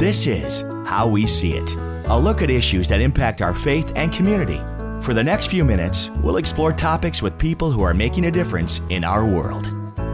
This is How We See It, a look at issues that impact our faith and community. For the next few minutes, we'll explore topics with people who are making a difference in our world.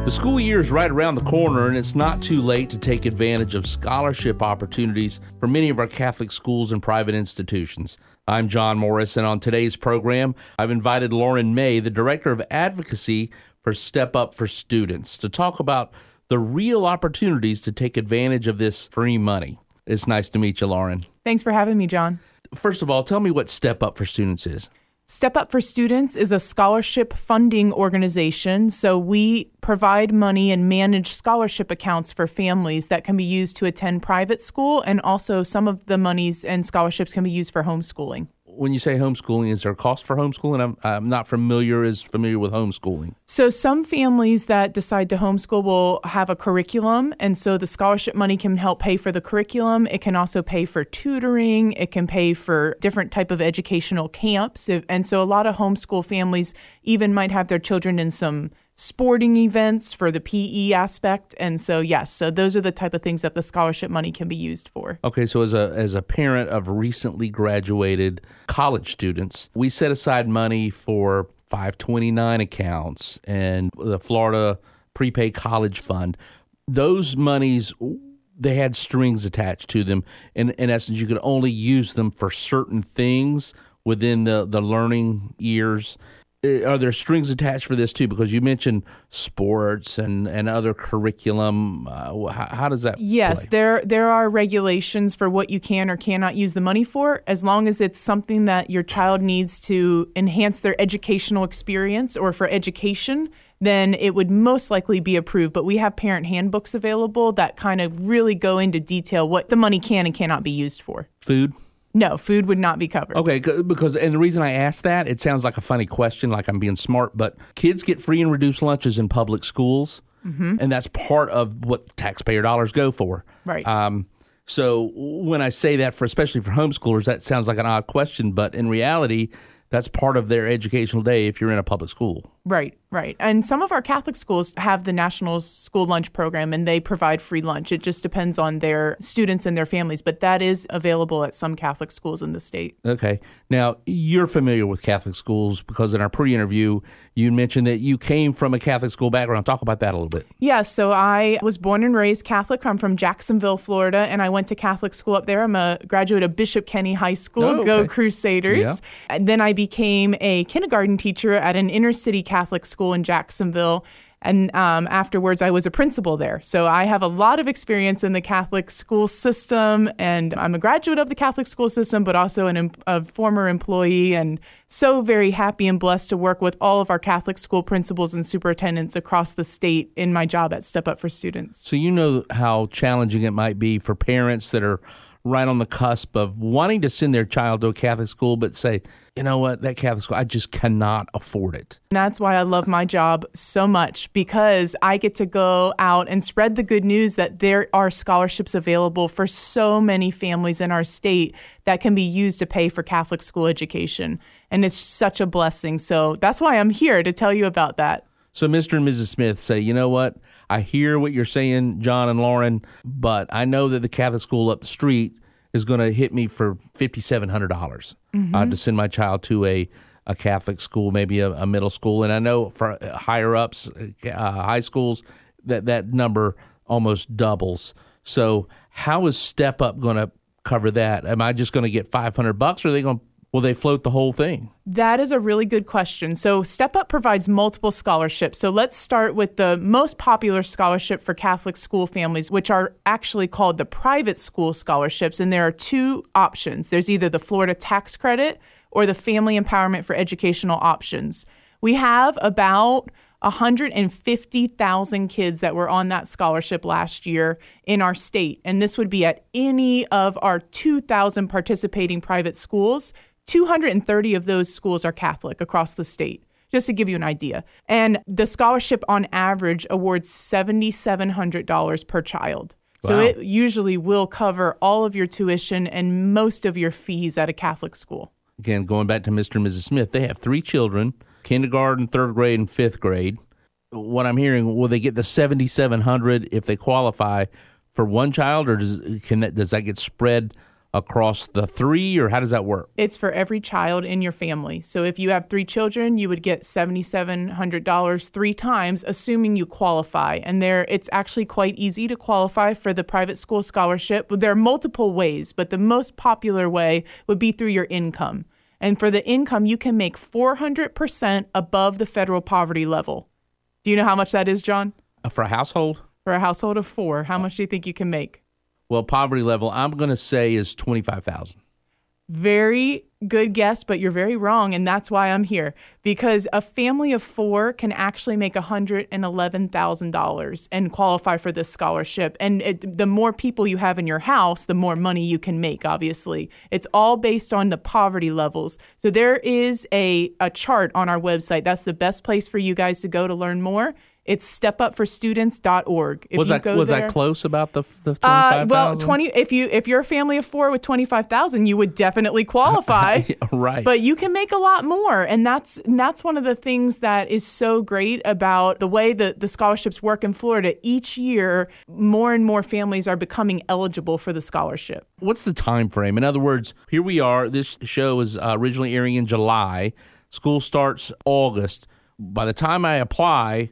The school year is right around the corner, and it's not too late to take advantage of scholarship opportunities for many of our Catholic schools and private institutions. I'm John Morris, and on today's program, I've invited Lauren May, the Director of Advocacy for Step Up for Students, to talk about the real opportunities to take advantage of this free money. It's nice to meet you, Lauren. Thanks for having me, John. First of all, tell me what Step Up for Students is. Step Up for Students is a scholarship funding organization. So we provide money and manage scholarship accounts for families that can be used to attend private school. And also, some of the monies and scholarships can be used for homeschooling when you say homeschooling, is there a cost for homeschooling? I'm, I'm not familiar as familiar with homeschooling. So some families that decide to homeschool will have a curriculum, and so the scholarship money can help pay for the curriculum. It can also pay for tutoring. It can pay for different type of educational camps, and so a lot of homeschool families even might have their children in some sporting events for the PE aspect. And so, yes, so those are the type of things that the scholarship money can be used for. Okay, so as a as a parent of recently graduated college students, we set aside money for 529 accounts and the Florida prepaid college fund. Those monies they had strings attached to them. and in essence, you could only use them for certain things within the, the learning years. Uh, are there strings attached for this too? Because you mentioned sports and, and other curriculum. Uh, how, how, does that? Yes, play? there there are regulations for what you can or cannot use the money for, as long as it's something that your child needs to enhance their educational experience or for education. Then it would most likely be approved. But we have parent handbooks available that kind of really go into detail what the money can and cannot be used for. Food. No, food would not be covered. Okay, because and the reason I asked that, it sounds like a funny question, like I'm being smart, but kids get free and reduced lunches in public schools, mm-hmm. and that's part of what taxpayer dollars go for. Right. Um, so when I say that for especially for homeschoolers, that sounds like an odd question, but in reality, that's part of their educational day if you're in a public school. Right, right. And some of our Catholic schools have the National School Lunch Program and they provide free lunch. It just depends on their students and their families, but that is available at some Catholic schools in the state. Okay. Now, you're familiar with Catholic schools because in our pre interview, you mentioned that you came from a Catholic school background. Talk about that a little bit. Yes. Yeah, so I was born and raised Catholic. I'm from Jacksonville, Florida, and I went to Catholic school up there. I'm a graduate of Bishop Kenny High School. Oh, okay. Go Crusaders. Yeah. And then I became a kindergarten teacher at an inner city Catholic Catholic school in Jacksonville. And um, afterwards, I was a principal there. So I have a lot of experience in the Catholic school system, and I'm a graduate of the Catholic school system, but also an, a former employee, and so very happy and blessed to work with all of our Catholic school principals and superintendents across the state in my job at Step Up for Students. So you know how challenging it might be for parents that are right on the cusp of wanting to send their child to a Catholic school, but say, you know what, that Catholic school, I just cannot afford it. That's why I love my job so much because I get to go out and spread the good news that there are scholarships available for so many families in our state that can be used to pay for Catholic school education. And it's such a blessing. So that's why I'm here to tell you about that. So, Mr. and Mrs. Smith say, you know what? I hear what you're saying, John and Lauren, but I know that the Catholic school up the street is going to hit me for $5,700 mm-hmm. uh, to send my child to a, a Catholic school, maybe a, a middle school. And I know for higher ups, uh, high schools, that that number almost doubles. So, how is Step Up going to cover that? Am I just going to get 500 bucks or are they going to Will they float the whole thing? That is a really good question. So, Step Up provides multiple scholarships. So, let's start with the most popular scholarship for Catholic school families, which are actually called the private school scholarships. And there are two options there's either the Florida tax credit or the Family Empowerment for Educational Options. We have about 150,000 kids that were on that scholarship last year in our state. And this would be at any of our 2,000 participating private schools. 230 of those schools are Catholic across the state, just to give you an idea. And the scholarship on average awards $7,700 per child. Wow. So it usually will cover all of your tuition and most of your fees at a Catholic school. Again, going back to Mr. and Mrs. Smith, they have three children kindergarten, third grade, and fifth grade. What I'm hearing, will they get the 7700 if they qualify for one child, or does can that does that get spread across the three, or how does that work? It's for every child in your family. So if you have three children, you would get $7,700 three times, assuming you qualify. And there, it's actually quite easy to qualify for the private school scholarship. There are multiple ways, but the most popular way would be through your income. And for the income, you can make 400% above the federal poverty level. Do you know how much that is, John? Uh, for a household? For a household of four, how much do you think you can make? Well, poverty level, I'm going to say is 25,000. Very good guess, but you're very wrong. And that's why I'm here because a family of four can actually make $111,000 and qualify for this scholarship. And it, the more people you have in your house, the more money you can make, obviously. It's all based on the poverty levels. So there is a, a chart on our website. That's the best place for you guys to go to learn more. It's stepupforstudents.org. If was that was there, that close about the the twenty five thousand? Uh, well, twenty. If you if you're a family of four with twenty five thousand, you would definitely qualify. right. But you can make a lot more, and that's and that's one of the things that is so great about the way that the scholarships work in Florida. Each year, more and more families are becoming eligible for the scholarship. What's the time frame? In other words, here we are. This show is uh, originally airing in July. School starts August. By the time I apply,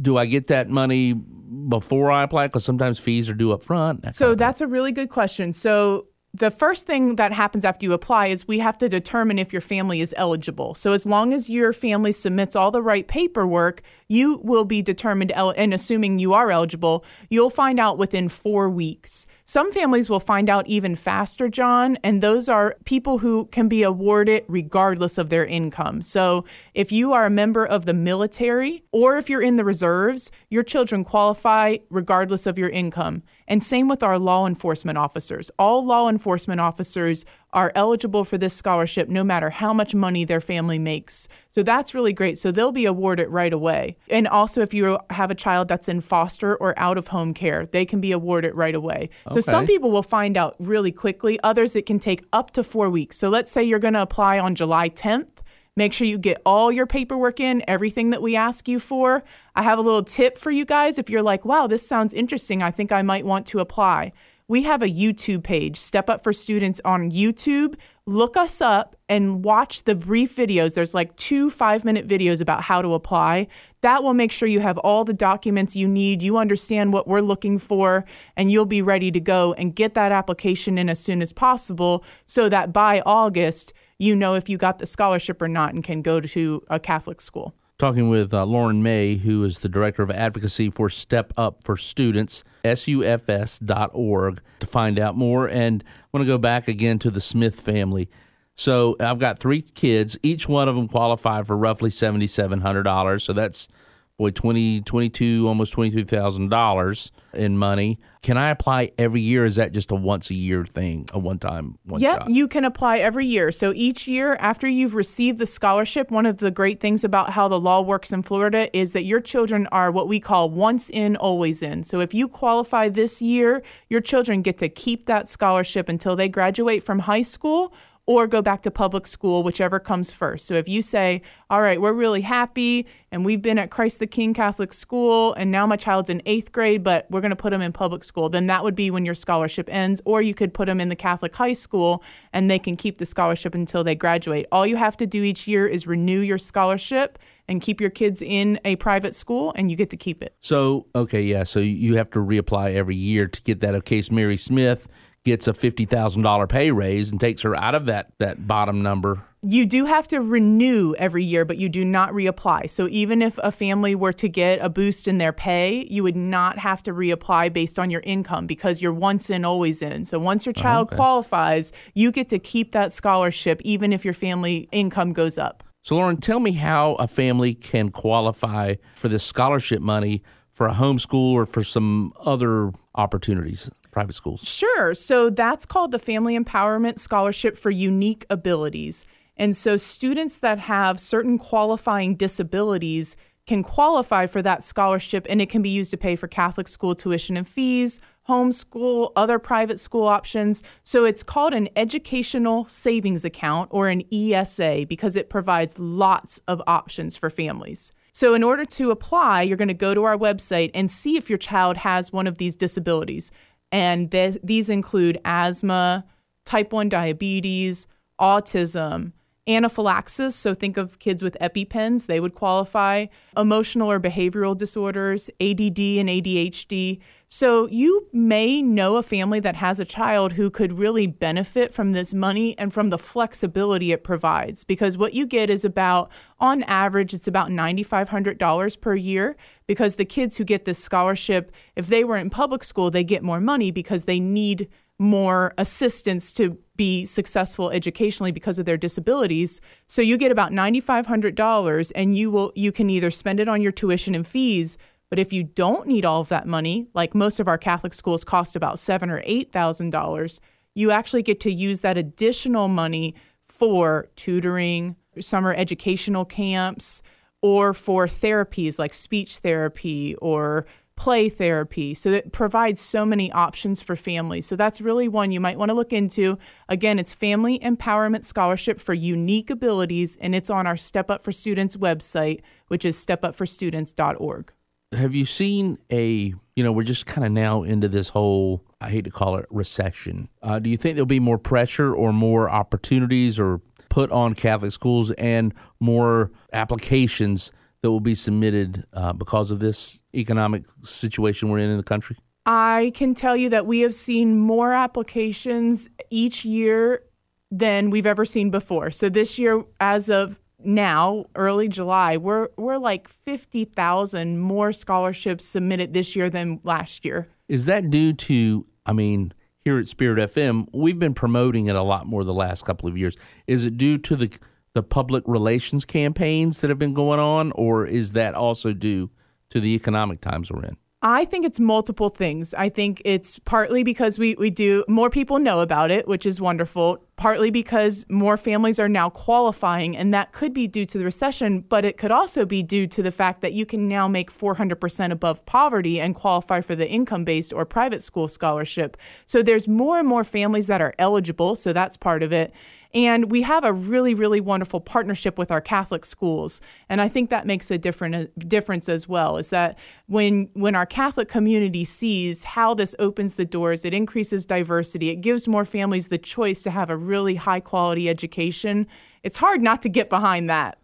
do I get that money before I apply? Because sometimes fees are due up front. That so that's a really good question. So the first thing that happens after you apply is we have to determine if your family is eligible. So as long as your family submits all the right paperwork, you will be determined, el- and assuming you are eligible, you'll find out within four weeks. Some families will find out even faster, John, and those are people who can be awarded regardless of their income. So if you are a member of the military or if you're in the reserves, your children qualify regardless of your income. And same with our law enforcement officers. All law enforcement officers are eligible for this scholarship no matter how much money their family makes. So that's really great. So they'll be awarded right away. And also, if you have a child that's in foster or out of home care, they can be awarded right away. Okay. So some people will find out really quickly, others, it can take up to four weeks. So let's say you're going to apply on July 10th. Make sure you get all your paperwork in, everything that we ask you for. I have a little tip for you guys if you're like, wow, this sounds interesting. I think I might want to apply we have a YouTube page, Step Up for Students on YouTube. Look us up and watch the brief videos. There's like two five minute videos about how to apply. That will make sure you have all the documents you need. You understand what we're looking for, and you'll be ready to go and get that application in as soon as possible so that by August, you know if you got the scholarship or not and can go to a Catholic school talking with uh, Lauren May, who is the Director of Advocacy for Step Up for Students, sufs.org, to find out more. And I want to go back again to the Smith family. So I've got three kids. Each one of them qualify for roughly $7,700. So that's boy 20 22 almost $23,000 in money. Can I apply every year? Is that just a once a year thing, a one time one Yep, shot? you can apply every year. So each year after you've received the scholarship, one of the great things about how the law works in Florida is that your children are what we call once in always in. So if you qualify this year, your children get to keep that scholarship until they graduate from high school or go back to public school, whichever comes first. So if you say, all right, we're really happy and we've been at Christ the King Catholic School and now my child's in eighth grade, but we're going to put them in public school, then that would be when your scholarship ends. Or you could put them in the Catholic high school and they can keep the scholarship until they graduate. All you have to do each year is renew your scholarship and keep your kids in a private school and you get to keep it. So, okay, yeah. So you have to reapply every year to get that. Okay, Mary Smith gets a $50,000 pay raise and takes her out of that, that bottom number. You do have to renew every year, but you do not reapply. So even if a family were to get a boost in their pay, you would not have to reapply based on your income because you're once in, always in. So once your child okay. qualifies, you get to keep that scholarship even if your family income goes up. So, Lauren, tell me how a family can qualify for this scholarship money for a homeschool or for some other opportunities private schools? Sure. So that's called the Family Empowerment Scholarship for Unique Abilities. And so students that have certain qualifying disabilities can qualify for that scholarship and it can be used to pay for Catholic school tuition and fees, homeschool, other private school options. So it's called an educational savings account or an ESA because it provides lots of options for families. So, in order to apply, you're going to go to our website and see if your child has one of these disabilities. And th- these include asthma, type 1 diabetes, autism, anaphylaxis. So think of kids with EpiPens, they would qualify, emotional or behavioral disorders, ADD and ADHD. So you may know a family that has a child who could really benefit from this money and from the flexibility it provides because what you get is about on average it's about $9500 per year because the kids who get this scholarship if they were in public school they get more money because they need more assistance to be successful educationally because of their disabilities. So you get about $9500 and you will you can either spend it on your tuition and fees, but if you don't need all of that money, like most of our Catholic schools cost about 7 or $8,000, you actually get to use that additional money for tutoring, summer educational camps, or for therapies like speech therapy or play therapy. So it provides so many options for families. So that's really one you might want to look into. Again, it's Family Empowerment Scholarship for Unique Abilities, and it's on our Step Up for Students website, which is stepupforstudents.org. Have you seen a, you know, we're just kind of now into this whole, I hate to call it recession. Uh, do you think there'll be more pressure or more opportunities or put on Catholic schools and more applications that will be submitted uh, because of this economic situation we're in in the country? I can tell you that we have seen more applications each year than we've ever seen before. So this year, as of now, early July, we're we're like fifty thousand more scholarships submitted this year than last year. Is that due to? I mean, here at Spirit FM, we've been promoting it a lot more the last couple of years. Is it due to the the public relations campaigns that have been going on, or is that also due to the economic times we're in? I think it's multiple things. I think it's partly because we, we do more people know about it, which is wonderful, partly because more families are now qualifying, and that could be due to the recession, but it could also be due to the fact that you can now make 400% above poverty and qualify for the income based or private school scholarship. So there's more and more families that are eligible, so that's part of it. And we have a really, really wonderful partnership with our Catholic schools. And I think that makes a different uh, difference as well, is that when when our Catholic community sees how this opens the doors, it increases diversity, it gives more families the choice to have a really high quality education. It's hard not to get behind that.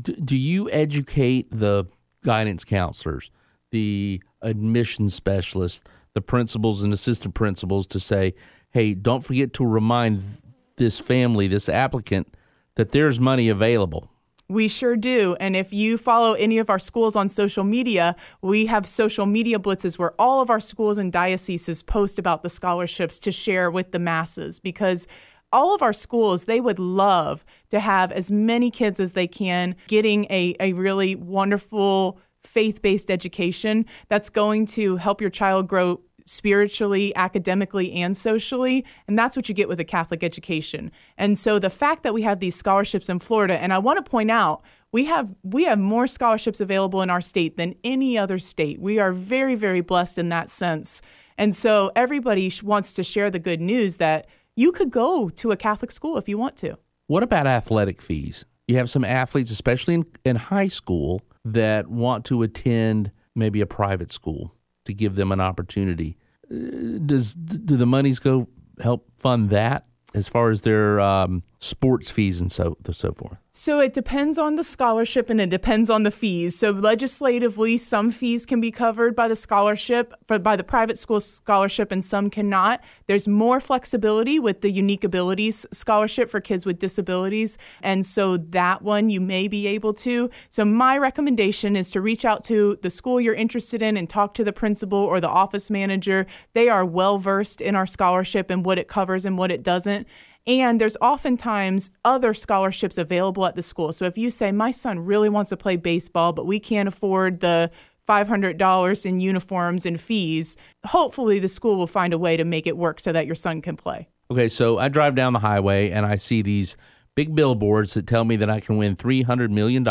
Do, do you educate the guidance counselors, the admission specialists, the principals and assistant principals to say, hey, don't forget to remind this family, this applicant, that there's money available. We sure do. And if you follow any of our schools on social media, we have social media blitzes where all of our schools and dioceses post about the scholarships to share with the masses because all of our schools, they would love to have as many kids as they can getting a, a really wonderful faith based education that's going to help your child grow spiritually, academically, and socially. And that's what you get with a Catholic education. And so the fact that we have these scholarships in Florida, and I want to point out, we have we have more scholarships available in our state than any other state. We are very very blessed in that sense. And so everybody wants to share the good news that you could go to a Catholic school if you want to. What about athletic fees? You have some athletes, especially in, in high school, that want to attend maybe a private school to give them an opportunity. Uh, does do the monies go help fund that as far as their um, sports fees and so so forth? So it depends on the scholarship and it depends on the fees. So legislatively, some fees can be covered by the scholarship, by the private school scholarship, and some cannot. There's more flexibility with the Unique Abilities Scholarship for kids with disabilities, and so that one you may be able to. So my recommendation is to reach out to the school you're interested in and talk to the principal or the office manager. They are well versed in our scholarship and what it covers and what it doesn't. And there's oftentimes other scholarships available at the school. So if you say, my son really wants to play baseball, but we can't afford the $500 in uniforms and fees, hopefully the school will find a way to make it work so that your son can play. Okay, so I drive down the highway and I see these big billboards that tell me that I can win $300 million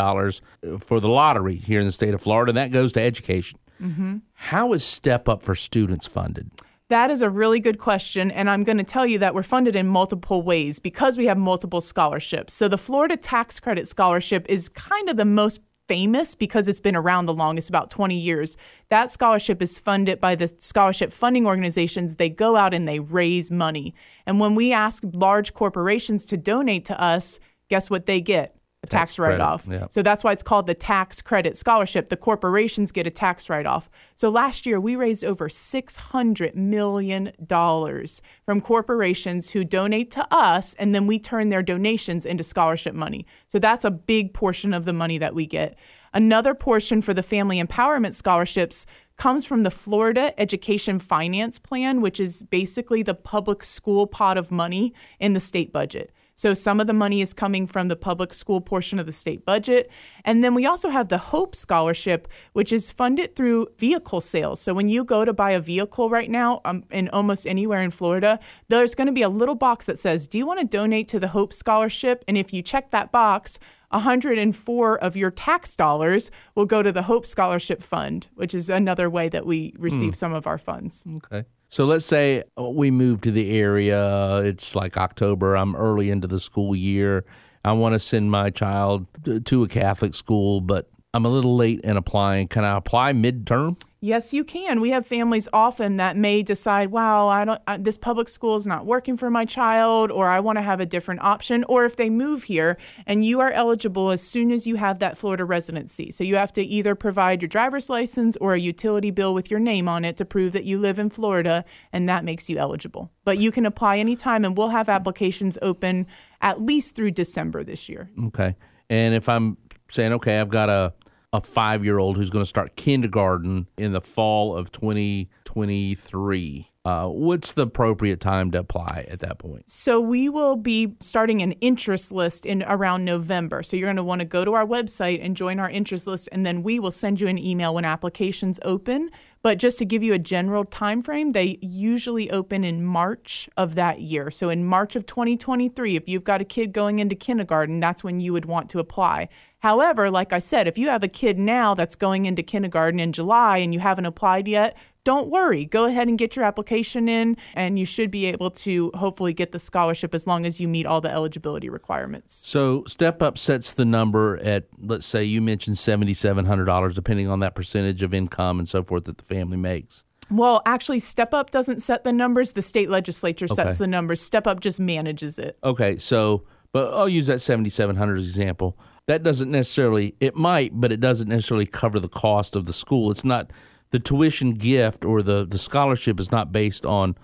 for the lottery here in the state of Florida. And that goes to education. Mm-hmm. How is Step Up for Students funded? That is a really good question. And I'm going to tell you that we're funded in multiple ways because we have multiple scholarships. So the Florida Tax Credit Scholarship is kind of the most famous because it's been around the longest, about 20 years. That scholarship is funded by the scholarship funding organizations. They go out and they raise money. And when we ask large corporations to donate to us, guess what they get? A tax, tax write off. Yeah. So that's why it's called the tax credit scholarship. The corporations get a tax write off. So last year we raised over $600 million from corporations who donate to us, and then we turn their donations into scholarship money. So that's a big portion of the money that we get. Another portion for the family empowerment scholarships comes from the Florida Education Finance Plan, which is basically the public school pot of money in the state budget. So some of the money is coming from the public school portion of the state budget. And then we also have the Hope Scholarship, which is funded through vehicle sales. So when you go to buy a vehicle right now um, in almost anywhere in Florida, there's going to be a little box that says, Do you want to donate to the Hope Scholarship? And if you check that box, 104 of your tax dollars will go to the Hope Scholarship Fund, which is another way that we receive mm. some of our funds. Okay. So let's say uh, we move to the area. It's like October. I'm early into the school year. I want to send my child to a Catholic school, but I'm a little late in applying. Can I apply midterm? Yes, you can. We have families often that may decide, "Wow, I don't. I, this public school is not working for my child," or "I want to have a different option." Or if they move here, and you are eligible as soon as you have that Florida residency, so you have to either provide your driver's license or a utility bill with your name on it to prove that you live in Florida, and that makes you eligible. But you can apply anytime, and we'll have applications open at least through December this year. Okay. And if I'm saying, okay, I've got a a five year old who's going to start kindergarten in the fall of 2023. Uh, what's the appropriate time to apply at that point? So we will be starting an interest list in around November. So you're going to want to go to our website and join our interest list, and then we will send you an email when applications open. But just to give you a general time frame, they usually open in March of that year. So in March of 2023, if you've got a kid going into kindergarten, that's when you would want to apply. However, like I said, if you have a kid now that's going into kindergarten in July and you haven't applied yet, don't worry. Go ahead and get your application in, and you should be able to hopefully get the scholarship as long as you meet all the eligibility requirements. So, Step Up sets the number at, let's say, you mentioned $7,700, depending on that percentage of income and so forth that the family makes. Well, actually, Step Up doesn't set the numbers. The state legislature okay. sets the numbers. Step Up just manages it. Okay. So, but I'll use that 7,700 example. That doesn't necessarily, it might, but it doesn't necessarily cover the cost of the school. It's not the tuition gift or the, the scholarship is not based on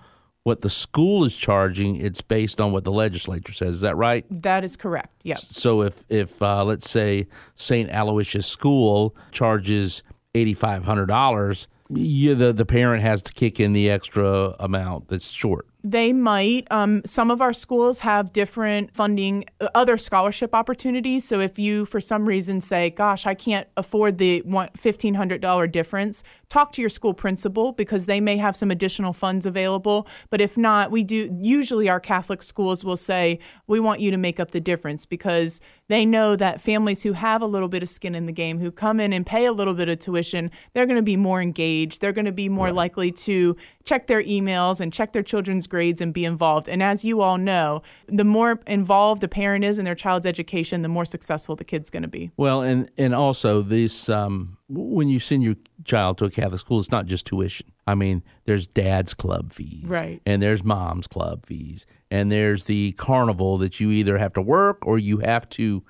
what the school is charging it's based on what the legislature says. Is that right? That is correct yeah so if if uh, let's say st aloysius school charges $8500 the, the parent has to kick in the extra amount that's short they might. Um, some of our schools have different funding, uh, other scholarship opportunities. So if you, for some reason, say, "Gosh, I can't afford the fifteen hundred dollar difference," talk to your school principal because they may have some additional funds available. But if not, we do. Usually, our Catholic schools will say, "We want you to make up the difference," because they know that families who have a little bit of skin in the game, who come in and pay a little bit of tuition, they're going to be more engaged. They're going to be more likely to check their emails and check their children's grades and be involved. And as you all know, the more involved a parent is in their child's education, the more successful the kid's going to be. Well, and and also this um, when you send your child to a Catholic school, it's not just tuition. I mean, there's dad's club fees, right? And there's mom's club fees, and there's the carnival that you either have to work or you have to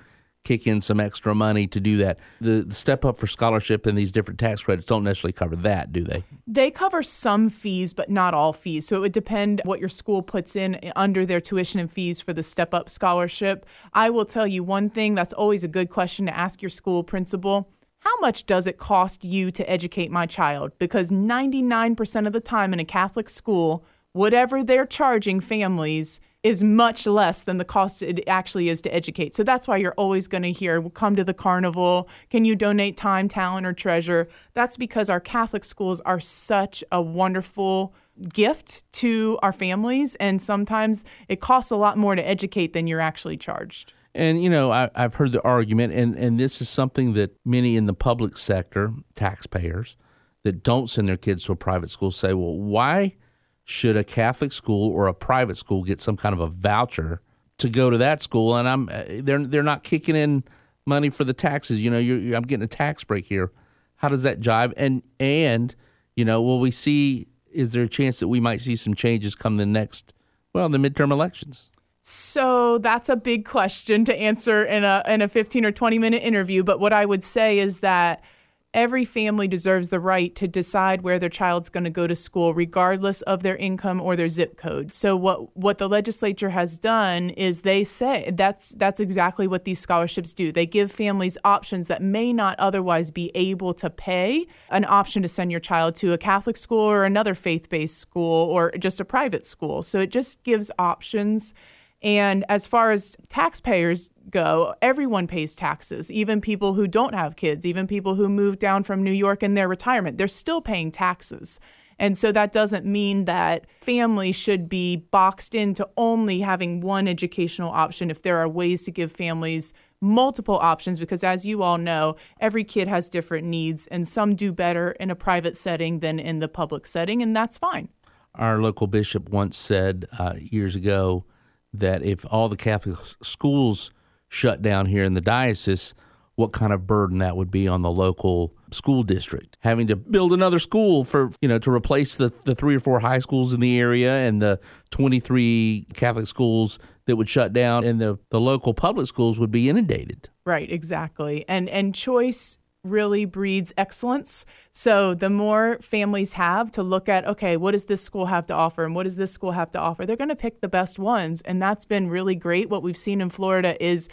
kick in some extra money to do that. The, the, step up for scholarship and these different tax credits don't necessarily cover that, do they? They cover some fees, but not all fees. So it would depend what your school puts in under their tuition and fees for the step up scholarship. I will tell you one thing that's always a good question to ask your school principal. How much does it cost you to educate my child? Because 99% of the time in a Catholic school, whatever they're charging families is much less than the cost it actually is to educate. So that's why you're always going to hear, come to the carnival. Can you donate time, talent, or treasure? That's because our Catholic schools are such a wonderful gift to our families. And sometimes it costs a lot more to educate than you're actually charged. And, you know, I, have heard the argument, and, and this is something that many in the public sector, taxpayers, that don't send their kids to a private school say, well, why should a Catholic school or a private school get some kind of a voucher to go to that school? And I'm uh, they're they're not kicking in money for the taxes. You know, you're, you're, I'm getting a tax break here. How does that jive? And and you know, will we see? Is there a chance that we might see some changes come the next, well, the midterm elections? So that's a big question to answer in a in a 15 or 20 minute interview. But what I would say is that every family deserves the right to decide where their child's going to go to school regardless of their income or their zip code. So what what the legislature has done is they say that's that's exactly what these scholarships do. They give families options that may not otherwise be able to pay an option to send your child to a Catholic school or another faith-based school or just a private school. So it just gives options and as far as taxpayers go, everyone pays taxes, even people who don't have kids, even people who moved down from New York in their retirement, they're still paying taxes. And so that doesn't mean that families should be boxed into only having one educational option if there are ways to give families multiple options because as you all know, every kid has different needs and some do better in a private setting than in the public setting and that's fine. Our local bishop once said uh, years ago that if all the Catholic schools shut down here in the diocese, what kind of burden that would be on the local school district? Having to build another school for you know to replace the, the three or four high schools in the area and the 23 catholic schools that would shut down and the, the local public schools would be inundated. Right exactly. And and choice really breeds excellence. So the more families have to look at, okay, what does this school have to offer and what does this school have to offer? They're going to pick the best ones. And that's been really great. What we've seen in Florida is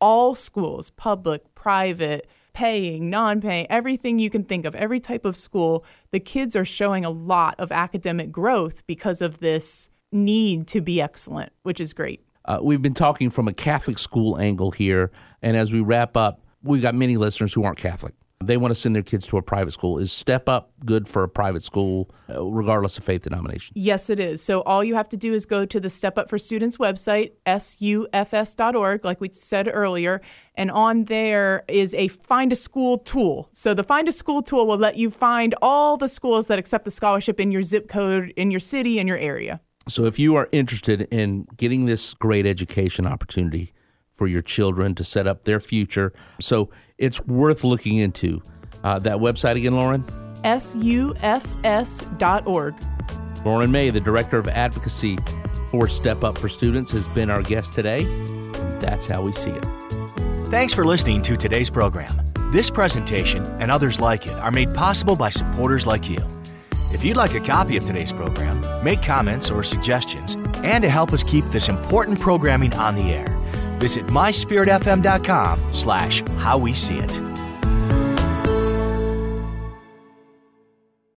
all schools, public, private, paying, non paying, everything you can think of, every type of school, the kids are showing a lot of academic growth because of this need to be excellent, which is great. Uh, we've been talking from a Catholic school angle here. And as we wrap up, we've got many listeners who aren't Catholic. They want to send their kids to a private school. Is Step Up good for a private school, uh, regardless of faith denomination? Yes, it is. So all you have to do is go to the Step Up for Students website, sufs.org, like we said earlier, and on there is a Find a School tool. So the Find a School tool will let you find all the schools that accept the scholarship in your zip code, in your city, in your area. So if you are interested in getting this great education opportunity, for your children to set up their future. So it's worth looking into. Uh, that website again, Lauren? SUFS.org. Lauren May, the Director of Advocacy for Step Up for Students, has been our guest today. That's how we see it. Thanks for listening to today's program. This presentation and others like it are made possible by supporters like you. If you'd like a copy of today's program, make comments or suggestions, and to help us keep this important programming on the air, Visit myspiritfm.com slash how we see it.